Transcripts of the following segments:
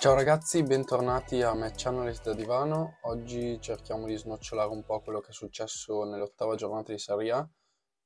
Ciao ragazzi, bentornati a Match Analyst da Divano. Oggi cerchiamo di snocciolare un po' quello che è successo nell'ottava giornata di Serie A,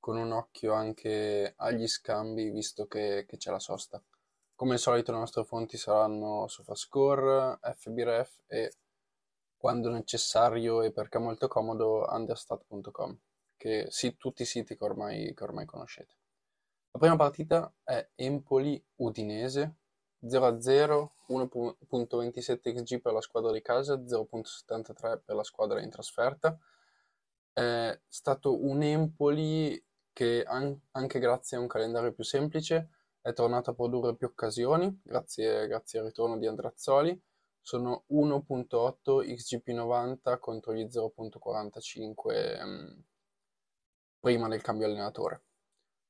con un occhio anche agli scambi, visto che, che c'è la sosta. Come al solito le nostre fonti saranno SofaScore, FBref e, quando necessario e perché molto comodo, understat.com, che sì, tutti i siti che ormai, che ormai conoscete. La prima partita è Empoli-Udinese, 0-0, 1.27 xg per la squadra di casa, 0.73 per la squadra in trasferta. È stato un Empoli che anche grazie a un calendario più semplice è tornato a produrre più occasioni, grazie, grazie al ritorno di Andrazzoli. Sono 1.8 XGP90 contro gli 0.45 um, prima del cambio allenatore.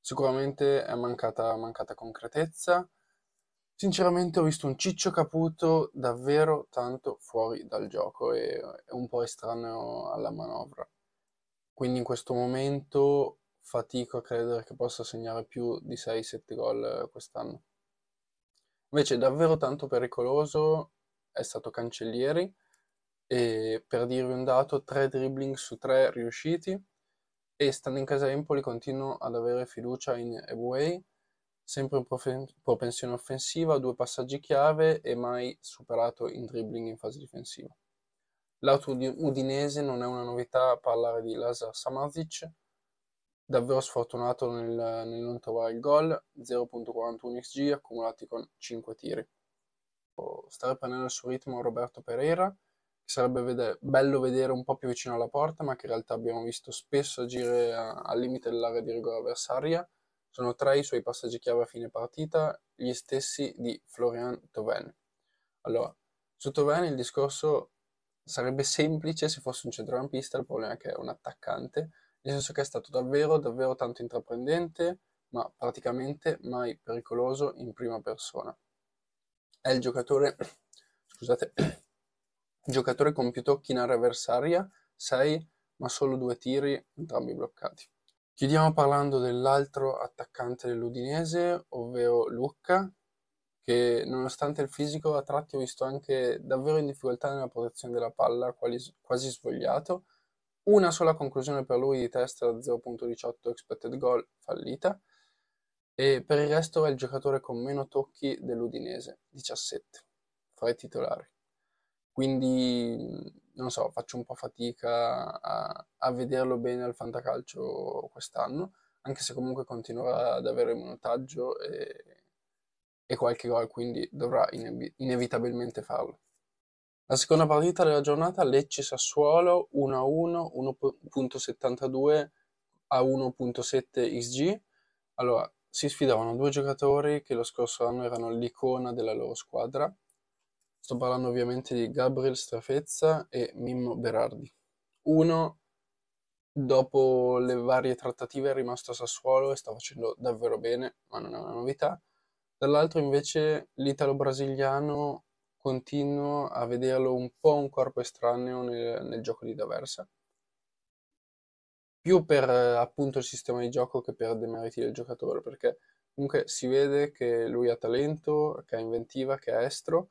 Sicuramente è mancata, mancata concretezza Sinceramente ho visto un Ciccio Caputo davvero tanto fuori dal gioco e è un po' estraneo alla manovra. Quindi in questo momento fatico a credere che possa segnare più di 6-7 gol quest'anno. Invece davvero tanto pericoloso è stato Cancellieri e per dirvi un dato 3 dribbling su 3 riusciti e stando in casa Empoli continuo ad avere fiducia in Eboué sempre in propensione offensiva, due passaggi chiave e mai superato in dribbling in fase difensiva. Lato udinese non è una novità parlare di Lazar Samarzic, davvero sfortunato nel, nel non trovare il gol, 0.41 xg accumulati con 5 tiri. Stare prendendo il suo ritmo Roberto Pereira, che sarebbe vede- bello vedere un po' più vicino alla porta, ma che in realtà abbiamo visto spesso agire al limite dell'area di rigore avversaria, sono tre i suoi passaggi chiave a fine partita, gli stessi di Florian Thauvin. Allora, su Thauvin il discorso sarebbe semplice se fosse un centrocampista, il problema è che è un attaccante, nel senso che è stato davvero, davvero tanto intraprendente, ma praticamente mai pericoloso in prima persona. È il giocatore, scusate, giocatore con più tocchi in area avversaria, 6, ma solo due tiri, entrambi bloccati. Chiudiamo parlando dell'altro attaccante dell'Udinese, ovvero Lucca, che nonostante il fisico a tratti ho visto anche davvero in difficoltà nella protezione della palla, quasi svogliato. Una sola conclusione per lui di testa da 0.18 expected goal fallita e per il resto è il giocatore con meno tocchi dell'Udinese, 17, fra i titolari. Quindi non so, faccio un po' fatica a, a vederlo bene al fantacalcio quest'anno, anche se comunque continuerà ad avere minutaggio e, e qualche gol, quindi dovrà inevi- inevitabilmente farlo. La seconda partita della giornata, Lecce-Sassuolo 1-1, 1.72 a 1.7 XG. Allora, si sfidavano due giocatori che lo scorso anno erano l'icona della loro squadra, Sto parlando ovviamente di Gabriel Strafezza e Mimmo Berardi. Uno, dopo le varie trattative, è rimasto a Sassuolo e sta facendo davvero bene, ma non è una novità. Dall'altro invece l'italo-brasiliano continuo a vederlo un po' un corpo estraneo nel, nel gioco di D'Aversa. Più per appunto il sistema di gioco che per demeriti del giocatore, perché comunque si vede che lui ha talento, che ha inventiva, che ha estro,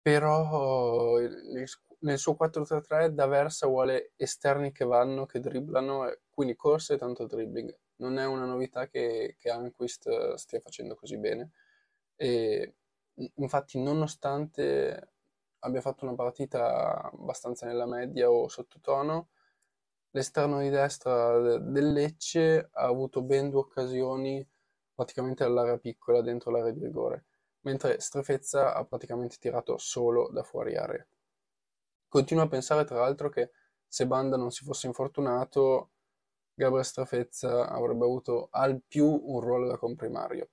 però nel suo 4-3-3 D'Aversa vuole esterni che vanno, che dribblano, quindi corse e tanto dribbling. Non è una novità che, che Anquist stia facendo così bene. E infatti, nonostante abbia fatto una partita abbastanza nella media o sottotono, l'esterno di destra del Lecce ha avuto ben due occasioni praticamente all'area piccola dentro l'area di rigore mentre Strefezza ha praticamente tirato solo da fuori area. Continuo a pensare tra l'altro che se Banda non si fosse infortunato, Gabriel Strefezza avrebbe avuto al più un ruolo da comprimario.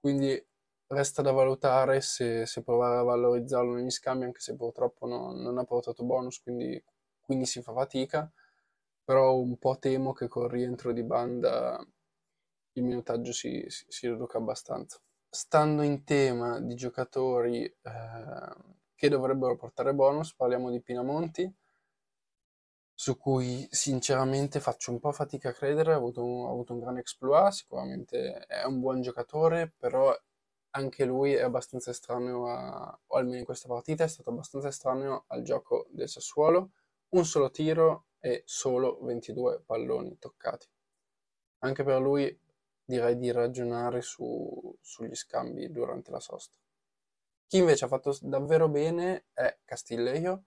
Quindi resta da valutare se, se provare a valorizzarlo negli scambi, anche se purtroppo no, non ha portato bonus, quindi, quindi si fa fatica. Però un po' temo che col rientro di Banda il minutaggio si, si, si riduca abbastanza stando in tema di giocatori eh, che dovrebbero portare bonus, parliamo di Pinamonti, su cui sinceramente faccio un po' fatica a credere, ha avuto un, avuto un gran exploit, sicuramente è un buon giocatore, però anche lui è abbastanza estraneo a, o almeno in questa partita è stato abbastanza estraneo al gioco del Sassuolo, un solo tiro e solo 22 palloni toccati. Anche per lui direi di ragionare su, sugli scambi durante la sosta. Chi invece ha fatto davvero bene è Castillejo,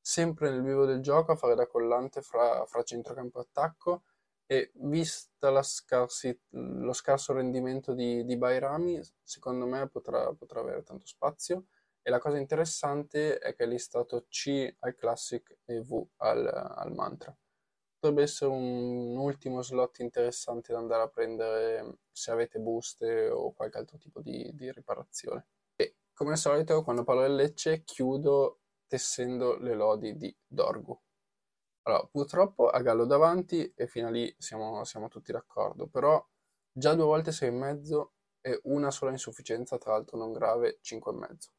sempre nel vivo del gioco a fare da collante fra, fra centrocampo e attacco e vista scarsi, lo scarso rendimento di, di Bairami, secondo me potrà, potrà, avere tanto spazio. E la cosa interessante è che è listato C al Classic e V al, al Mantra. Potrebbe essere un, ultimo slot interessante da andare a prendere se avete buste o qualche altro tipo di, di riparazione. E come al solito, quando parlo del Lecce, chiudo tessendo le lodi di Dorgu. Allora, purtroppo a Gallo davanti e fino a lì siamo, siamo tutti d'accordo, però già due volte 6 e mezzo e una sola insufficienza, tra l'altro non grave, 5 e mezzo.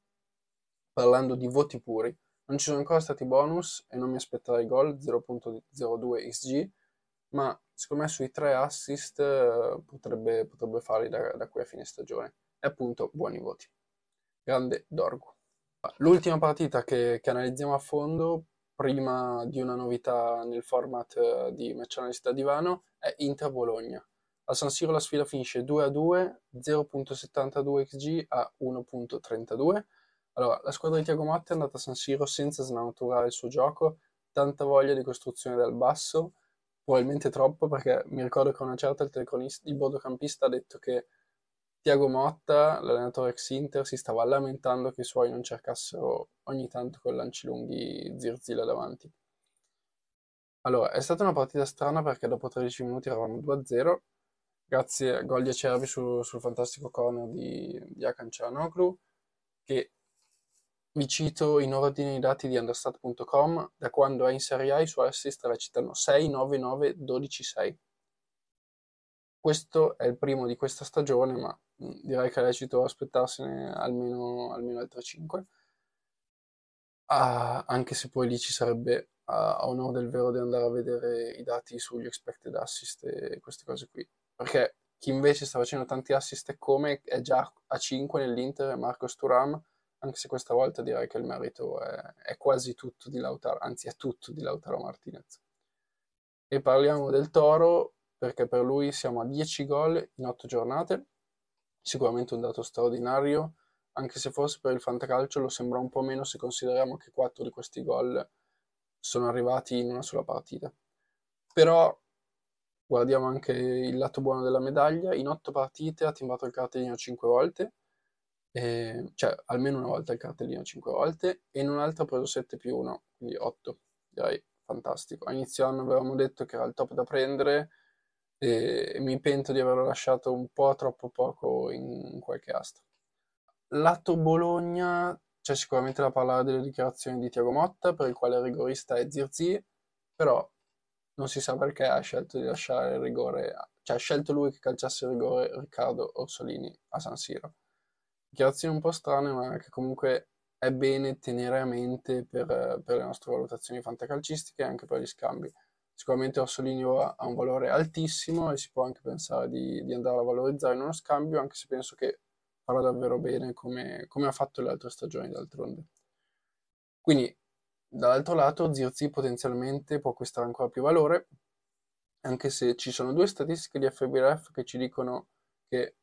Parlando di voti puri, non ci sono ancora stati bonus e non mi aspetterei gol 0.02 XG, ma secondo me sui tre assist eh, potrebbe, potrebbe farli da, da qui a fine stagione. E appunto buoni voti. Grande Dorgu. L'ultima partita che, che analizziamo a fondo prima di una novità nel format eh, di Match Analyst da divano, è Inter-Bologna. A San Siro la sfida finisce 2-2, 0.72 XG a 1.32. Allora, la squadra di Tiago Motta è andata a San Siro senza snaturare il suo gioco, tanta voglia di costruzione dal basso, probabilmente troppo perché mi ricordo che una certa il, telecronista, il bordocampista ha detto che Tiago Motta, l'allenatore ex Inter, si stava lamentando che i suoi non cercassero ogni tanto con lanci lunghi Zirzila davanti. Allora, è stata una partita strana perché dopo 13 minuti eravamo 2-0, grazie a gol di Acerbi su, sul fantastico corner di, di Akan Cianoglu, che vi cito in ordine i dati di understat.com, da quando è in Serie A i suoi assist recitano 6, 9, 9, 12, 6. Questo è il primo di questa stagione, ma direi che è lecito aspettarsene almeno, almeno altre 5. Ah, anche se poi lì ci sarebbe a, a onore del vero di andare a vedere i dati sugli expected assist e queste cose qui. Perché chi invece sta facendo tanti assist come è già a 5 nell'Inter è Marco Sturam, anche se questa volta direi che il merito è, è quasi tutto di Lautaro, anzi è tutto di Lautaro Martinez. E parliamo del Toro perché per lui siamo a 10 gol in 8 giornate, sicuramente un dato straordinario, anche se forse per il fantacalcio lo sembra un po' meno se consideriamo che 4 di questi gol sono arrivati in una sola partita. Però guardiamo anche il lato buono della medaglia, in 8 partite ha timbrato il cartellino 5 volte, eh, cioè almeno una volta il cartellino 5 volte, e in un'altra ha preso 7 più 1, quindi 8, direi fantastico. A inizio anno avevamo detto che era il top da prendere, e mi pento di averlo lasciato un po' troppo poco in qualche asta. Lato Bologna c'è sicuramente da parlare delle dichiarazioni di Tiago Motta, per il quale il rigorista è Zirzi, però non si sa perché ha scelto di lasciare il rigore, cioè ha scelto lui che calciasse il rigore Riccardo Orsolini a San Siro. Dichiarazioni un po' strane, ma che comunque è bene tenere a mente per, per le nostre valutazioni fantacalcistiche e anche per gli scambi. Sicuramente Orsolinio ha un valore altissimo e si può anche pensare di, di andare a valorizzare in uno scambio, anche se penso che farà davvero bene come, come ha fatto le altre stagioni d'altronde. Quindi, dall'altro lato, Zirzi potenzialmente può acquistare ancora più valore, anche se ci sono due statistiche di FBRF che ci dicono che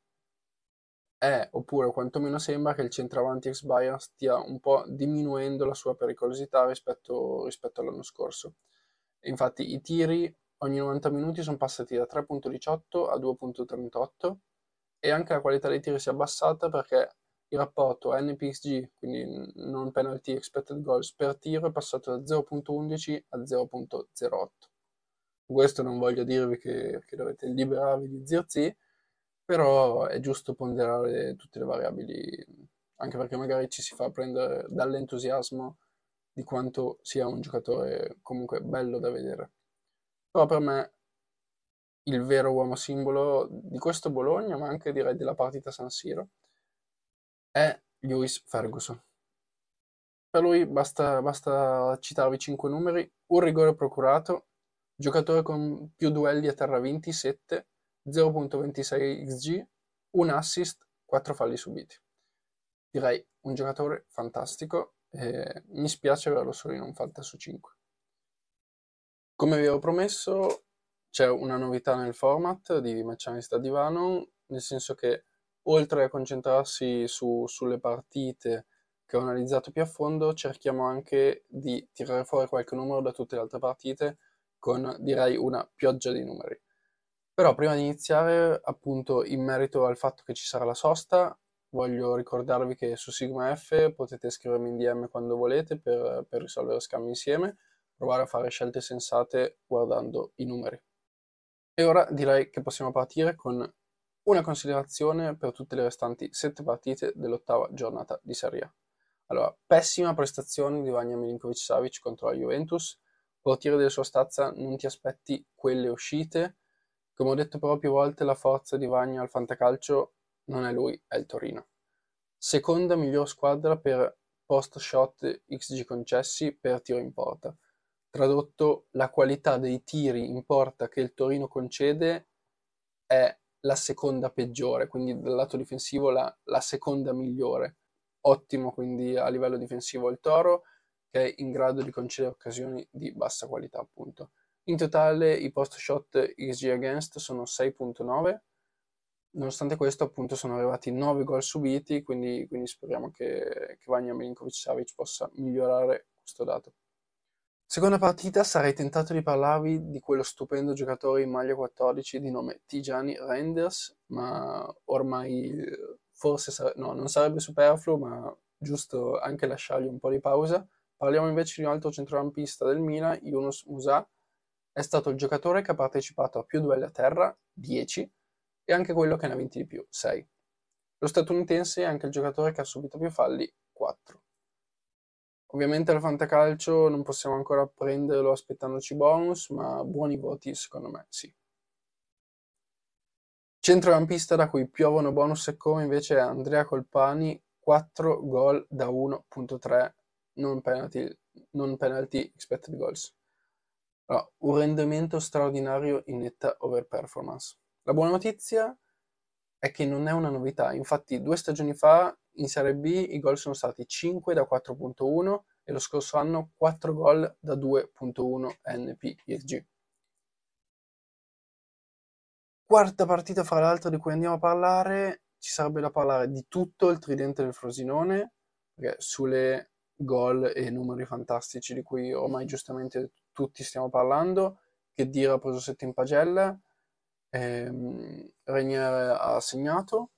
è, oppure quantomeno sembra che il centravanti ex Bayern stia un po' diminuendo la sua pericolosità rispetto, rispetto all'anno scorso. Infatti i tiri ogni 90 minuti sono passati da 3.18 a 2.38 e anche la qualità dei tiri si è abbassata perché il rapporto NPXG, quindi non penalty expected goals per tiro, è passato da 0.11 a 0.08. Questo non voglio dirvi che, che dovete liberarvi di Zirzi, però è giusto ponderare tutte le variabili, anche perché magari ci si fa prendere dall'entusiasmo di quanto sia un giocatore comunque bello da vedere. Però per me il vero uomo simbolo di questo Bologna, ma anche direi della partita San Siro, è Lewis Ferguson. Per lui basta, basta citarvi 5 numeri, un rigore procurato, giocatore con più duelli a terra vinti 7, 0.26 XG, un assist, 4 falli subiti. Direi un giocatore fantastico e mi spiace averlo solo in un falta su 5. Come vi avevo promesso, c'è una novità nel format di Match da Divano, nel senso che oltre a concentrarsi su, sulle partite che ho analizzato più a fondo, cerchiamo anche di tirare fuori qualche numero da tutte le altre partite con direi una pioggia di numeri. Però prima di iniziare, appunto, in merito al fatto che ci sarà la sosta, voglio ricordarvi che su Sigma F potete scrivermi in DM quando volete per, per risolvere scambi insieme, provare a fare scelte sensate guardando i numeri. E ora direi che possiamo partire con una considerazione per tutte le restanti sette partite dell'ottava giornata di Serie A. Allora, pessima prestazione di Vanya Milinkovic-Savic contro la Juventus, portiere del suo stazza non ti aspetti quelle uscite, come ho detto però più volte la forza di Vagna al fantacalcio non è lui, è il Torino. Seconda miglior squadra per post shot XG concessi per tiro in porta. Tradotto, la qualità dei tiri in porta che il Torino concede è la seconda peggiore, quindi dal lato difensivo la, la seconda migliore. Ottimo quindi a livello difensivo il Toro, che è in grado di concedere occasioni di bassa qualità appunto. In totale i post shot XG against sono 6.9 Nonostante questo, appunto, sono arrivati 9 gol subiti, quindi, quindi speriamo che, che Vanya Milinkovic-Savic possa migliorare questo dato. Seconda partita, sarei tentato di parlarvi di quello stupendo giocatore in maglia 14 di nome Tijani Renders, ma ormai forse sare- no, non sarebbe superfluo, ma giusto anche lasciargli un po' di pausa. Parliamo invece di un altro centrocampista del Milan, Yunus Musa. È stato il giocatore che ha partecipato a più duelli a terra, 10, e anche quello che ne ha vinti di più, 6. Lo statunitense è anche il giocatore che ha subito più falli, 4. Ovviamente al fantacalcio non possiamo ancora prenderlo aspettandoci bonus, ma buoni voti secondo me sì. Centrocampista da cui piovono bonus e come invece è Andrea Colpani, 4 gol da 1.3 non penalty, non penalty expected goals. Allora, un rendimento straordinario in netta overperformance. La buona notizia è che non è una novità, infatti due stagioni fa in Serie B i gol sono stati 5 da 4.1 e lo scorso anno 4 gol da 2.1 NPXG. Quarta partita fra l'altro di cui andiamo a parlare, ci sarebbe da parlare di tutto il tridente del Frosinone, perché sulle gol e numeri fantastici di cui ormai giustamente tutti stiamo parlando, che dire ha preso 7 in pagella, ehm, ha segnato,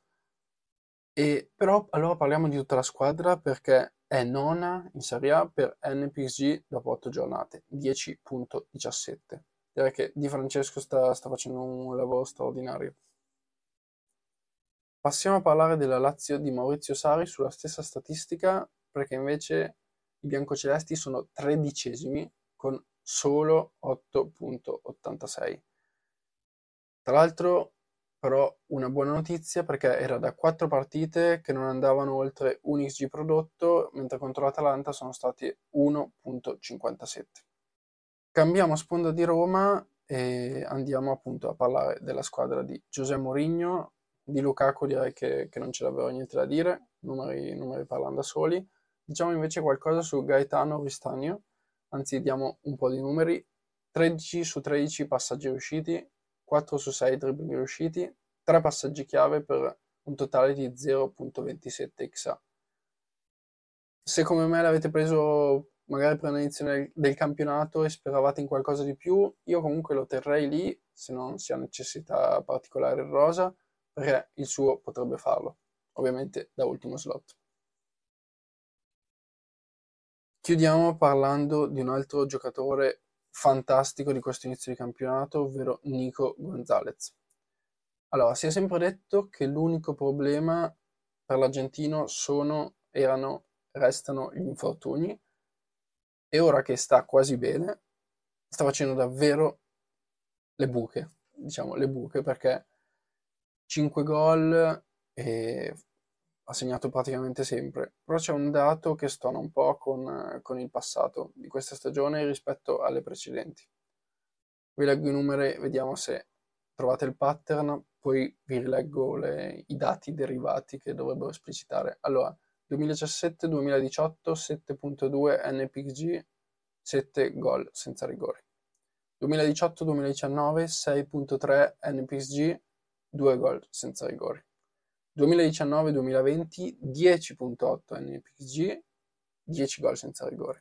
e però allora parliamo di tutta la squadra perché è nona in Serie A per NPSG dopo 8 giornate, 10.17. Direi che Di Francesco sta, sta facendo un lavoro straordinario. Passiamo a parlare della Lazio di Maurizio Sari sulla stessa statistica perché invece i biancocelesti sono tredicesimi con solo 8.86. Tra l'altro, però, una buona notizia perché era da quattro partite che non andavano oltre un XG prodotto, mentre contro l'Atalanta sono stati 1.57. Cambiamo sponda di Roma e andiamo appunto a parlare della squadra di Giuseppe Mourinho. Di Lukaku direi che, che non c'è davvero niente da dire, numeri, numeri parlando da soli. Diciamo invece qualcosa su Gaetano Ristagno, anzi diamo un po' di numeri. 13 su 13 passaggi riusciti, 4 su 6 dribbling riusciti, 3 passaggi chiave per un totale di 0.27 XA. Se come me l'avete preso magari per l'inizio del campionato e speravate in qualcosa di più, io comunque lo terrei lì se non si ha necessità particolare in rosa, perché il suo potrebbe farlo, ovviamente da ultimo slot. Chiudiamo parlando di un altro giocatore fantastico di questo inizio di campionato, ovvero Nico Gonzalez. Allora, si è sempre detto che l'unico problema per l'argentino sono, erano, restano gli infortuni e ora che sta quasi bene, sta facendo davvero le buche, diciamo le buche perché 5 gol e ha segnato praticamente sempre, però c'è un dato che stona un po' con, con il passato di questa stagione rispetto alle precedenti. Vi leggo i numeri, vediamo se trovate il pattern, poi vi rileggo le, i dati derivati che dovrebbero esplicitare. Allora, 2017-2018 7.2 NPG, 7 gol senza rigori. 2018-2019 6.3 NPSG, 2 gol senza rigori. 2019-2020 10.8 NPSG, 10 gol senza rigori.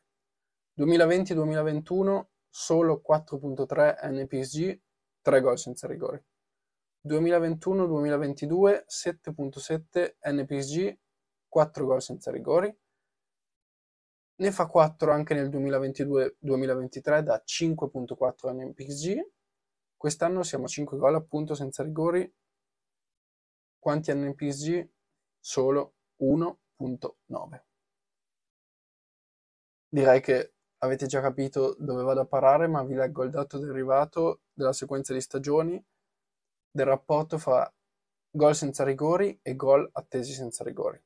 2020-2021 solo 4.3 NPSG, 3 gol senza rigori. 2021-2022 7.7 NPSG, 4 gol senza rigori. Ne fa 4 anche nel 2022-2023 da 5.4 NPXG. Quest'anno siamo a 5 gol appunto senza rigori. Quanti NPXG? Solo 1.9. Direi che avete già capito dove vado a parare, ma vi leggo il dato derivato della sequenza di stagioni del rapporto fra gol senza rigori e gol attesi senza rigori.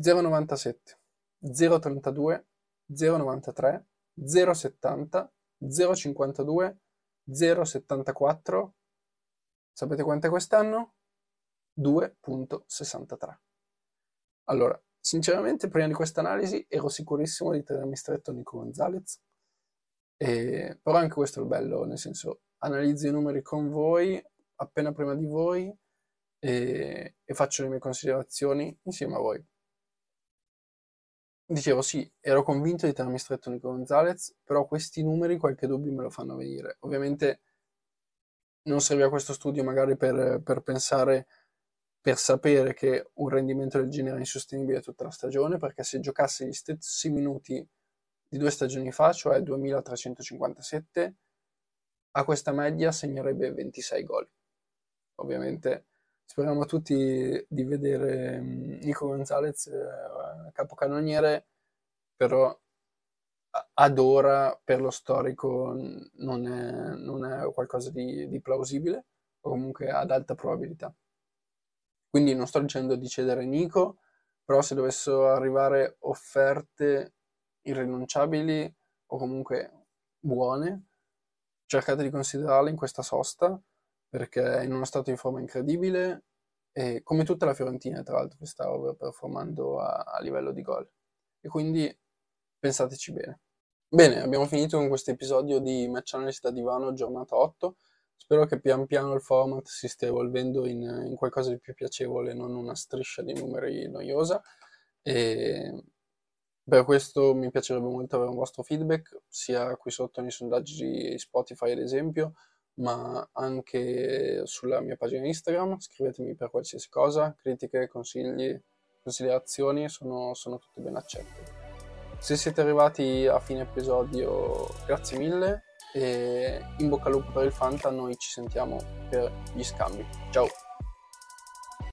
0,97 032, 093, 070, 052, 074. Sapete quanto è quest'anno? 2.63. Allora, sinceramente, prima di questa analisi ero sicurissimo di tenermi stretto Nico Gonzalez, e, però anche questo è il bello, nel senso, analizzo i numeri con voi, appena prima di voi, e, e faccio le mie considerazioni insieme a voi. Dicevo sì, ero convinto di tenermi stretto Nico Gonzalez, però questi numeri qualche dubbio me lo fanno venire. Ovviamente non serviva questo studio magari per, per pensare, per sapere che un rendimento del genere è insostenibile tutta la stagione, perché se giocassi gli stessi minuti di due stagioni fa, cioè 2357, a questa media segnerebbe 26 gol. Ovviamente Speriamo tutti di vedere mm, Nico Gonzalez eh, capocannoniere, però ad ora per lo storico non è, non è qualcosa di, di, plausibile o comunque ad alta probabilità. Quindi non sto dicendo di cedere Nico, però se dovessero arrivare offerte irrinunciabili o comunque buone, cercate di considerarle in questa sosta perché è in uno stato di forma incredibile e come tutta la Fiorentina tra l'altro che sta overperformando a, a livello di gol e quindi pensateci bene. Bene, abbiamo finito con questo episodio di Match Analyst da Divano giornata 8. Spero che pian piano il format si stia evolvendo in, in qualcosa di più piacevole, non una striscia di numeri noiosa. E per questo mi piacerebbe molto avere un vostro feedback, sia qui sotto nei sondaggi Spotify ad esempio, ma anche sulla mia pagina Instagram. Scrivetemi per qualsiasi cosa, critiche, consigli, considerazioni, sono, sono tutte ben accette. Se siete arrivati a fine episodio, grazie mille e in bocca al lupo per il Fanta, noi ci sentiamo per gli scambi. Ciao!